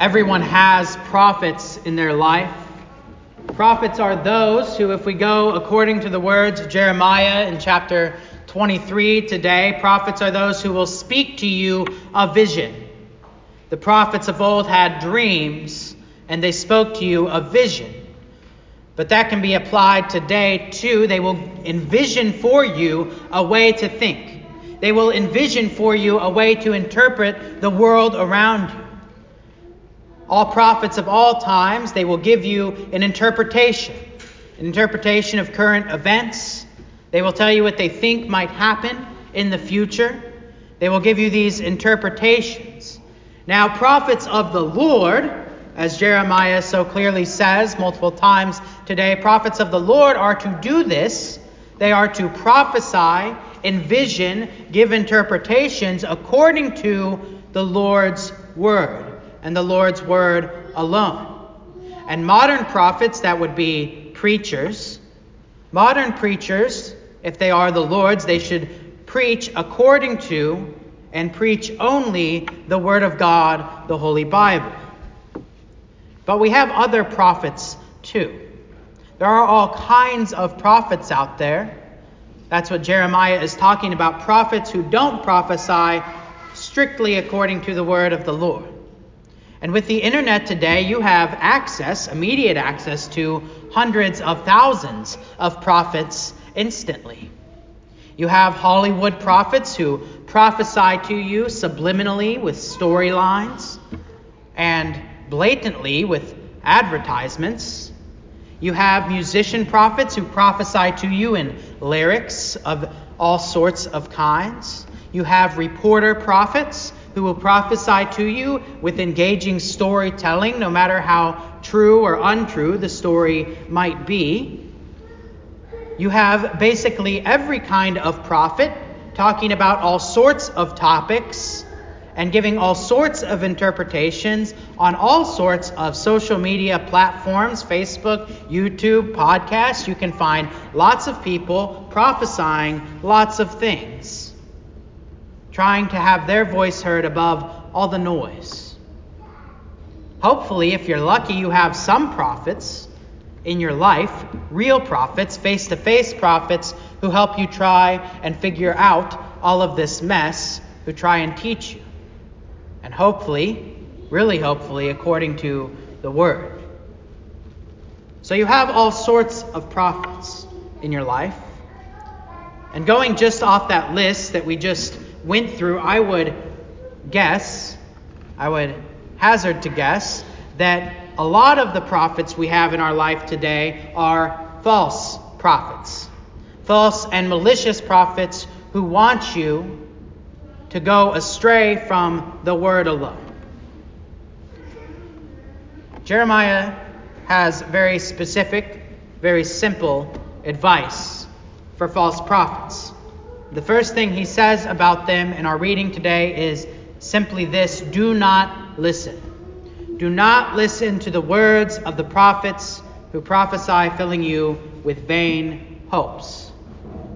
Everyone has prophets in their life. Prophets are those who, if we go according to the words of Jeremiah in chapter 23 today, prophets are those who will speak to you a vision. The prophets of old had dreams, and they spoke to you a vision. But that can be applied today too. They will envision for you a way to think. They will envision for you a way to interpret the world around you. All prophets of all times, they will give you an interpretation, an interpretation of current events. They will tell you what they think might happen in the future. They will give you these interpretations. Now, prophets of the Lord, as Jeremiah so clearly says multiple times today, prophets of the Lord are to do this. They are to prophesy, envision, give interpretations according to the Lord's word and the Lord's word alone. And modern prophets, that would be preachers, modern preachers, if they are the Lord's, they should preach according to and preach only the Word of God, the Holy Bible. But we have other prophets too. There are all kinds of prophets out there. That's what Jeremiah is talking about prophets who don't prophesy strictly according to the word of the Lord. And with the internet today, you have access, immediate access to hundreds of thousands of prophets instantly. You have Hollywood prophets who prophesy to you subliminally with storylines and blatantly with advertisements. You have musician prophets who prophesy to you in lyrics of all sorts of kinds. You have reporter prophets who will prophesy to you with engaging storytelling, no matter how true or untrue the story might be. You have basically every kind of prophet talking about all sorts of topics and giving all sorts of interpretations on all sorts of social media platforms Facebook, YouTube, podcasts. You can find lots of people prophesying lots of things trying to have their voice heard above all the noise. Hopefully, if you're lucky, you have some prophets in your life, real prophets, face to face prophets, who help you try and figure out all of this mess, who try and teach you. And hopefully, really hopefully, according to the Word. So you have all sorts of prophets in your life. And going just off that list that we just went through, I would guess, I would hazard to guess, that a lot of the prophets we have in our life today are false prophets. False and malicious prophets who want you to go astray from the word alone. Jeremiah has very specific, very simple advice for false prophets. The first thing he says about them in our reading today is simply this do not listen. Do not listen to the words of the prophets who prophesy, filling you with vain hopes.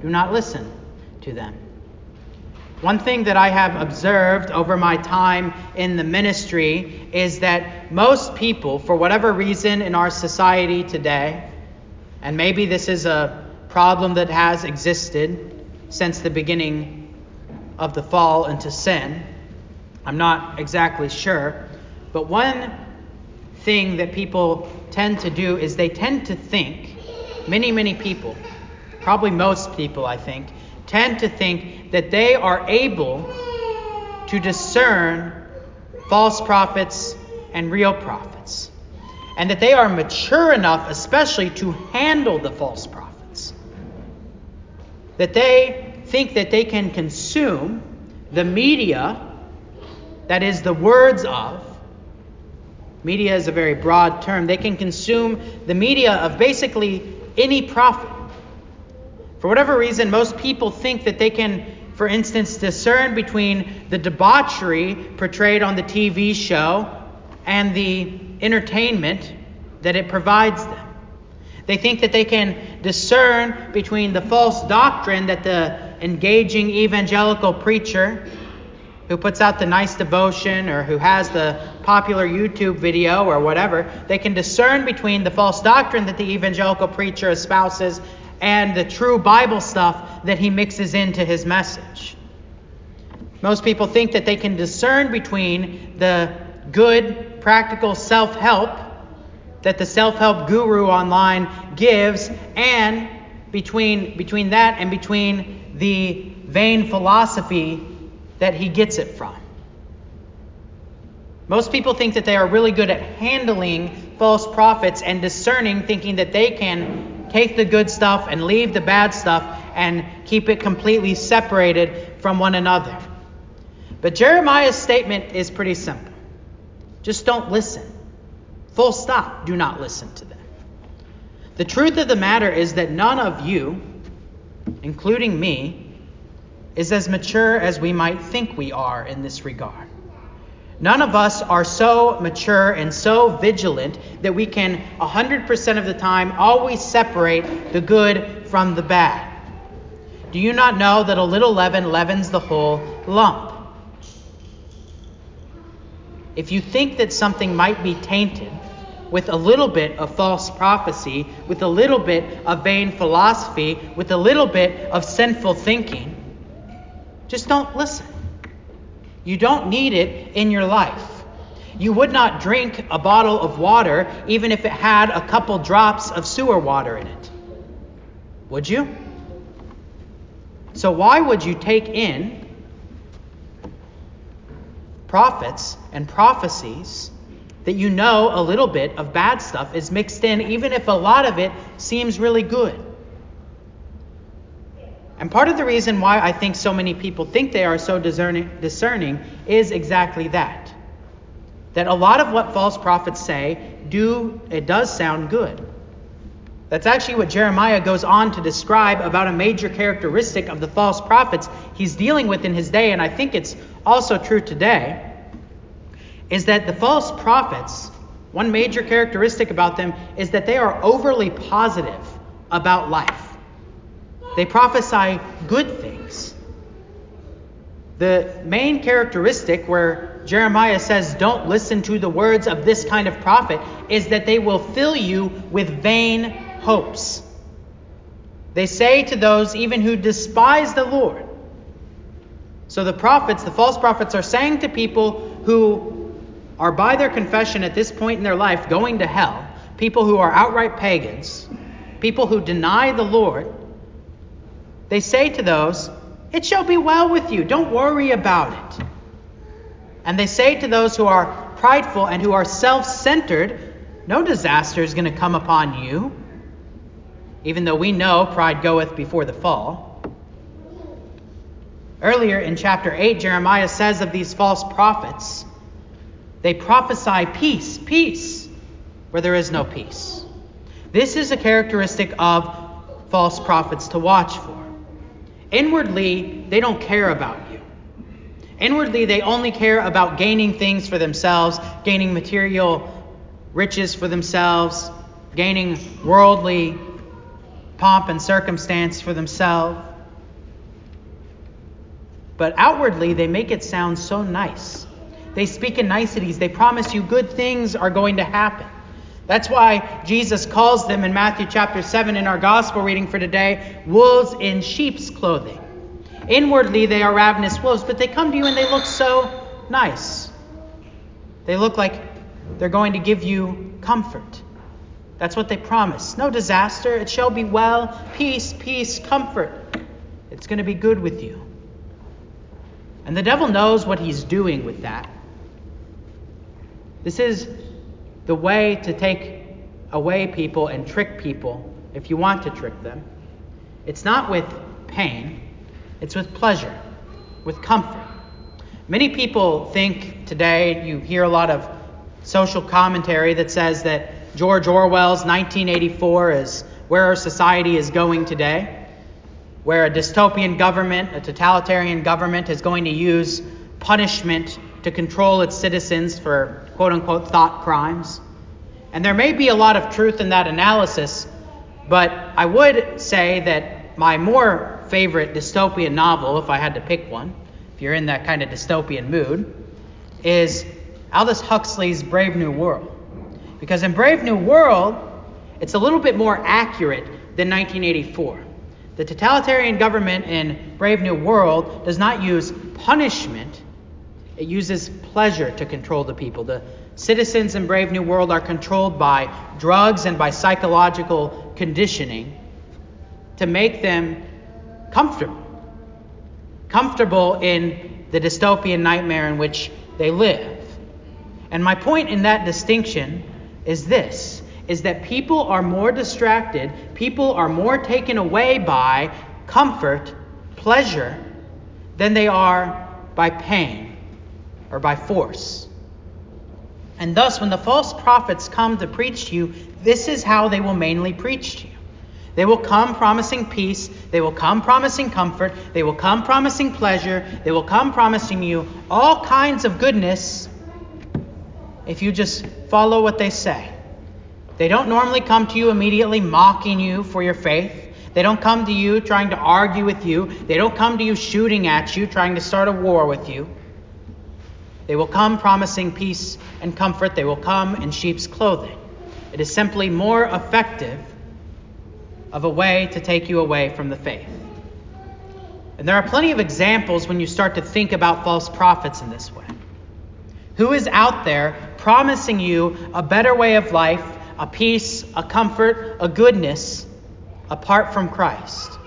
Do not listen to them. One thing that I have observed over my time in the ministry is that most people, for whatever reason in our society today, and maybe this is a problem that has existed, since the beginning of the fall into sin. I'm not exactly sure. But one thing that people tend to do is they tend to think, many, many people, probably most people, I think, tend to think that they are able to discern false prophets and real prophets. And that they are mature enough, especially, to handle the false prophets that they think that they can consume the media that is the words of. Media is a very broad term. They can consume the media of basically any prophet. For whatever reason, most people think that they can, for instance, discern between the debauchery portrayed on the TV show and the entertainment that it provides them. They think that they can discern between the false doctrine that the engaging evangelical preacher who puts out the nice devotion or who has the popular YouTube video or whatever, they can discern between the false doctrine that the evangelical preacher espouses and the true Bible stuff that he mixes into his message. Most people think that they can discern between the good, practical self help that the self help guru online gives and between, between that and between the vain philosophy that he gets it from. Most people think that they are really good at handling false prophets and discerning, thinking that they can take the good stuff and leave the bad stuff and keep it completely separated from one another. But Jeremiah's statement is pretty simple just don't listen. Full stop. Do not listen to them. The truth of the matter is that none of you, including me, is as mature as we might think we are in this regard. None of us are so mature and so vigilant that we can 100% of the time always separate the good from the bad. Do you not know that a little leaven leavens the whole lump? If you think that something might be tainted with a little bit of false prophecy, with a little bit of vain philosophy, with a little bit of sinful thinking, just don't listen. You don't need it in your life. You would not drink a bottle of water even if it had a couple drops of sewer water in it. Would you? So, why would you take in prophets and prophecies that you know a little bit of bad stuff is mixed in, even if a lot of it seems really good? And part of the reason why I think so many people think they are so discerning, discerning is exactly that. That a lot of what false prophets say do it does sound good. That's actually what Jeremiah goes on to describe about a major characteristic of the false prophets he's dealing with in his day, and I think it's also true today, is that the false prophets, one major characteristic about them is that they are overly positive about life. They prophesy good things. The main characteristic where Jeremiah says, Don't listen to the words of this kind of prophet, is that they will fill you with vain hopes. They say to those even who despise the Lord. So the prophets, the false prophets, are saying to people who are by their confession at this point in their life going to hell, people who are outright pagans, people who deny the Lord, they say to those, It shall be well with you. Don't worry about it. And they say to those who are prideful and who are self centered, No disaster is going to come upon you. Even though we know pride goeth before the fall. Earlier in chapter 8, Jeremiah says of these false prophets, they prophesy peace, peace, where there is no peace. This is a characteristic of false prophets to watch for. Inwardly, they don't care about you. Inwardly, they only care about gaining things for themselves, gaining material riches for themselves, gaining worldly pomp and circumstance for themselves. But outwardly, they make it sound so nice. They speak in niceties. They promise you good things are going to happen. That's why Jesus calls them in Matthew chapter 7 in our gospel reading for today wolves in sheep's clothing. Inwardly, they are ravenous wolves, but they come to you and they look so nice. They look like they're going to give you comfort. That's what they promise. No disaster. It shall be well. Peace, peace, comfort. It's going to be good with you. And the devil knows what he's doing with that. This is the way to take away people and trick people if you want to trick them. It's not with pain, it's with pleasure, with comfort. Many people think today, you hear a lot of social commentary that says that George Orwell's 1984 is where our society is going today, where a dystopian government, a totalitarian government, is going to use punishment to control its citizens for quote unquote thought crimes. And there may be a lot of truth in that analysis, but I would say that my more favorite dystopian novel, if I had to pick one, if you're in that kind of dystopian mood, is Aldous Huxley's Brave New World. Because in Brave New World, it's a little bit more accurate than 1984. The totalitarian government in Brave New World does not use punishment, it uses pleasure to control the people. The citizens in Brave New World are controlled by drugs and by psychological conditioning to make them comfortable. Comfortable in the dystopian nightmare in which they live. And my point in that distinction is this is that people are more distracted, people are more taken away by comfort, pleasure, than they are by pain or by force. And thus, when the false prophets come to preach to you, this is how they will mainly preach to you. They will come promising peace. They will come promising comfort. They will come promising pleasure. They will come promising you all kinds of goodness if you just follow what they say. They don't normally come to you immediately mocking you for your faith. They don't come to you trying to argue with you. They don't come to you shooting at you, trying to start a war with you. They will come promising peace and comfort. They will come in sheep's clothing. It is simply more effective of a way to take you away from the faith. And there are plenty of examples when you start to think about false prophets in this way. Who is out there promising you a better way of life, a peace, a comfort, a goodness apart from Christ?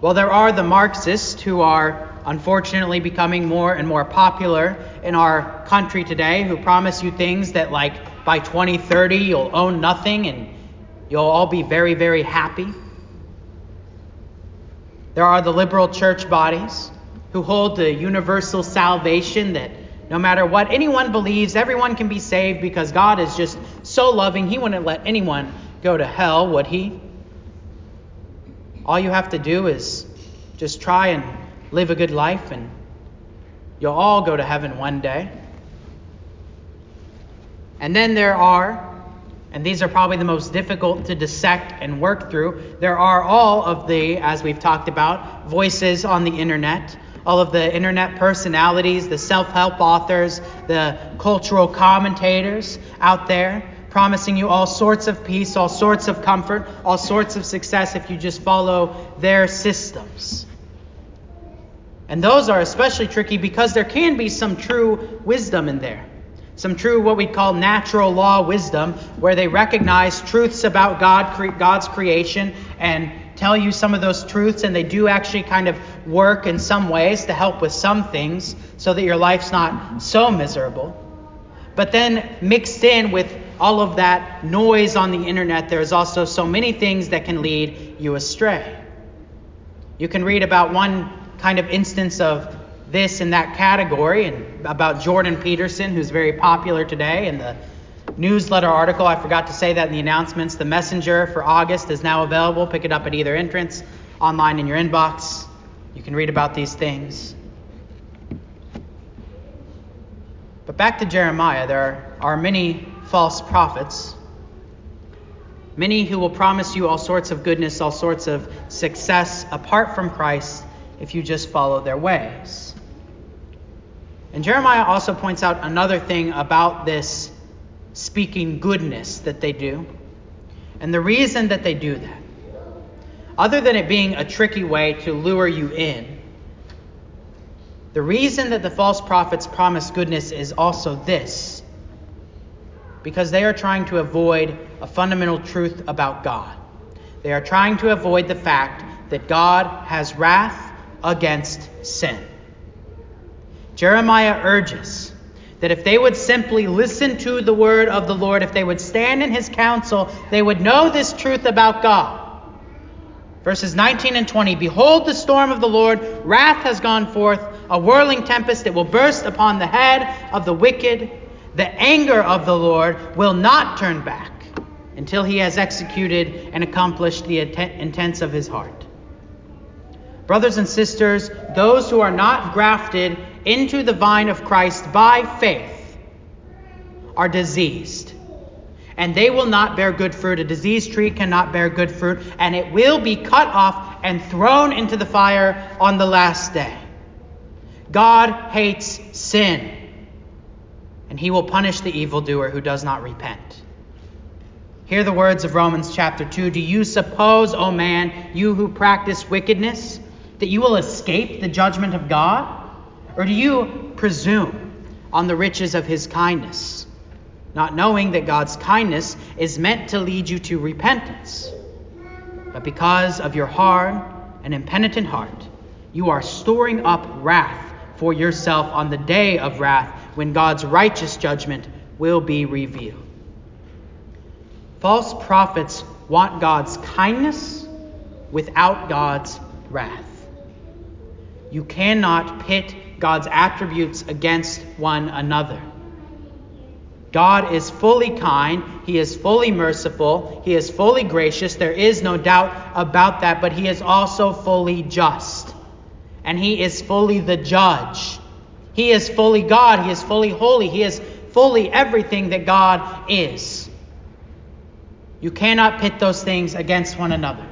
Well, there are the Marxists who are unfortunately becoming more and more popular in our country today who promise you things that, like, by 2030 you'll own nothing and You'll all be very, very happy. There are the liberal church bodies who hold the universal salvation that no matter what anyone believes, everyone can be saved because God is just so loving, He wouldn't let anyone go to hell, would He? All you have to do is just try and live a good life, and you'll all go to heaven one day. And then there are and these are probably the most difficult to dissect and work through. There are all of the, as we've talked about, voices on the internet, all of the internet personalities, the self help authors, the cultural commentators out there promising you all sorts of peace, all sorts of comfort, all sorts of success if you just follow their systems. And those are especially tricky because there can be some true wisdom in there some true what we'd call natural law wisdom, where they recognize truths about God, God's creation, and tell you some of those truths, and they do actually kind of work in some ways to help with some things so that your life's not so miserable. But then mixed in with all of that noise on the internet, there's also so many things that can lead you astray. You can read about one kind of instance of this in that category and about Jordan Peterson, who's very popular today. In the newsletter article, I forgot to say that in the announcements. The messenger for August is now available. Pick it up at either entrance, online in your inbox. You can read about these things. But back to Jeremiah, there are many false prophets, many who will promise you all sorts of goodness, all sorts of success apart from Christ if you just follow their ways. And Jeremiah also points out another thing about this speaking goodness that they do. And the reason that they do that, other than it being a tricky way to lure you in, the reason that the false prophets promise goodness is also this because they are trying to avoid a fundamental truth about God. They are trying to avoid the fact that God has wrath against sin. Jeremiah urges that if they would simply listen to the word of the Lord, if they would stand in his counsel, they would know this truth about God. Verses 19 and 20 Behold, the storm of the Lord, wrath has gone forth, a whirling tempest that will burst upon the head of the wicked. The anger of the Lord will not turn back until he has executed and accomplished the intents of his heart. Brothers and sisters, those who are not grafted into the vine of Christ by faith are diseased. And they will not bear good fruit. A diseased tree cannot bear good fruit, and it will be cut off and thrown into the fire on the last day. God hates sin, and he will punish the evildoer who does not repent. Hear the words of Romans chapter 2. Do you suppose, O man, you who practice wickedness, that you will escape the judgment of God? Or do you presume on the riches of his kindness, not knowing that God's kindness is meant to lead you to repentance? But because of your hard and impenitent heart, you are storing up wrath for yourself on the day of wrath when God's righteous judgment will be revealed. False prophets want God's kindness without God's wrath. You cannot pit God's attributes against one another. God is fully kind, He is fully merciful, He is fully gracious. There is no doubt about that, but He is also fully just. And He is fully the judge. He is fully God, He is fully holy, He is fully everything that God is. You cannot pit those things against one another.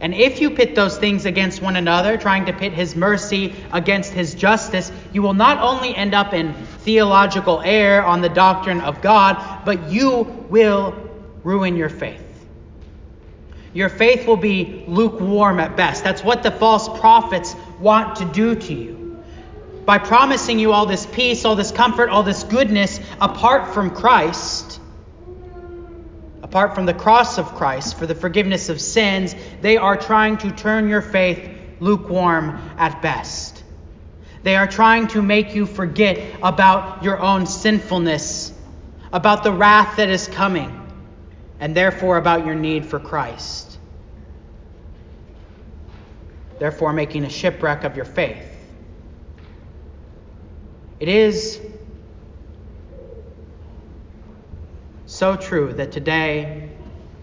And if you pit those things against one another, trying to pit his mercy against his justice, you will not only end up in theological error on the doctrine of God, but you will ruin your faith. Your faith will be lukewarm at best. That's what the false prophets want to do to you. By promising you all this peace, all this comfort, all this goodness apart from Christ, apart from the cross of Christ for the forgiveness of sins, they are trying to turn your faith lukewarm at best. They are trying to make you forget about your own sinfulness, about the wrath that is coming, and therefore about your need for Christ. Therefore, making a shipwreck of your faith. It is so true that today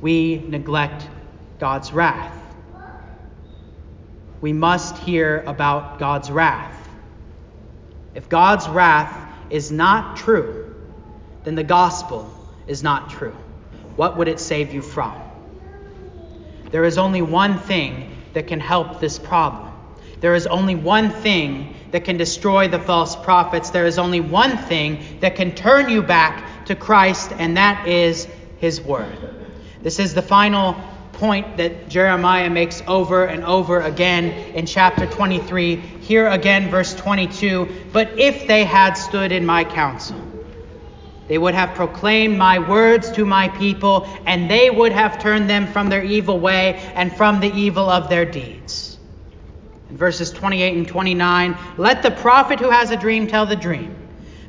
we neglect God's wrath. We must hear about God's wrath. If God's wrath is not true, then the gospel is not true. What would it save you from? There is only one thing that can help this problem. There is only one thing that can destroy the false prophets. There is only one thing that can turn you back to Christ, and that is His Word. This is the final point that Jeremiah makes over and over again in chapter 23. Here again, verse 22 But if they had stood in my counsel, they would have proclaimed my words to my people, and they would have turned them from their evil way and from the evil of their deeds. In verses 28 and 29, let the prophet who has a dream tell the dream,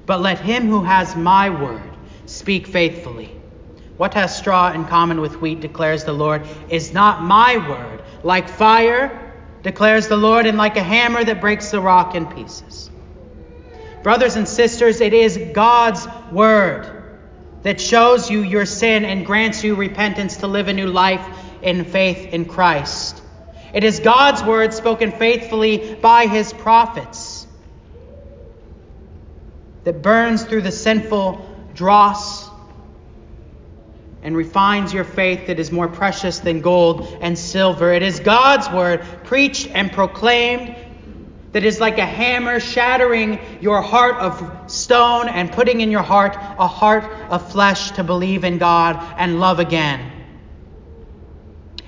but let him who has my word Speak faithfully. What has straw in common with wheat, declares the Lord? Is not my word like fire, declares the Lord, and like a hammer that breaks the rock in pieces? Brothers and sisters, it is God's word that shows you your sin and grants you repentance to live a new life in faith in Christ. It is God's word spoken faithfully by his prophets that burns through the sinful dross and refines your faith that is more precious than gold and silver. It is God's word preached and proclaimed that is like a hammer shattering your heart of stone and putting in your heart a heart of flesh to believe in God and love again.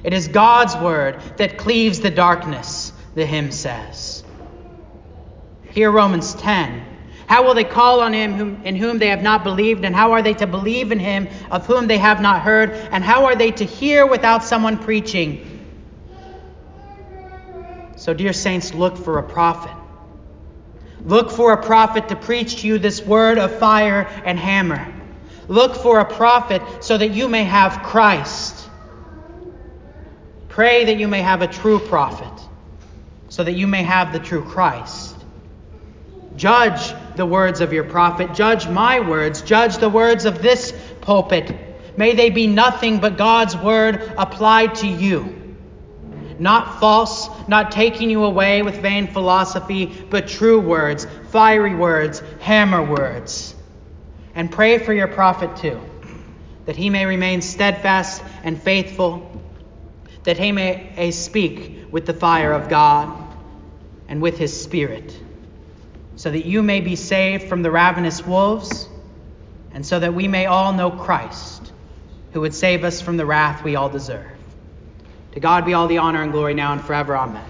It is God's word that cleaves the darkness, the hymn says. Here, Romans 10 how will they call on him whom, in whom they have not believed? And how are they to believe in him of whom they have not heard? And how are they to hear without someone preaching? So, dear saints, look for a prophet. Look for a prophet to preach to you this word of fire and hammer. Look for a prophet so that you may have Christ. Pray that you may have a true prophet so that you may have the true Christ. Judge the words of your prophet. Judge my words. Judge the words of this pulpit. May they be nothing but God's word applied to you. Not false, not taking you away with vain philosophy, but true words, fiery words, hammer words. And pray for your prophet too, that he may remain steadfast and faithful, that he may eh, speak with the fire of God and with his spirit so that you may be saved from the ravenous wolves, and so that we may all know Christ, who would save us from the wrath we all deserve. To God be all the honor and glory now and forever. Amen.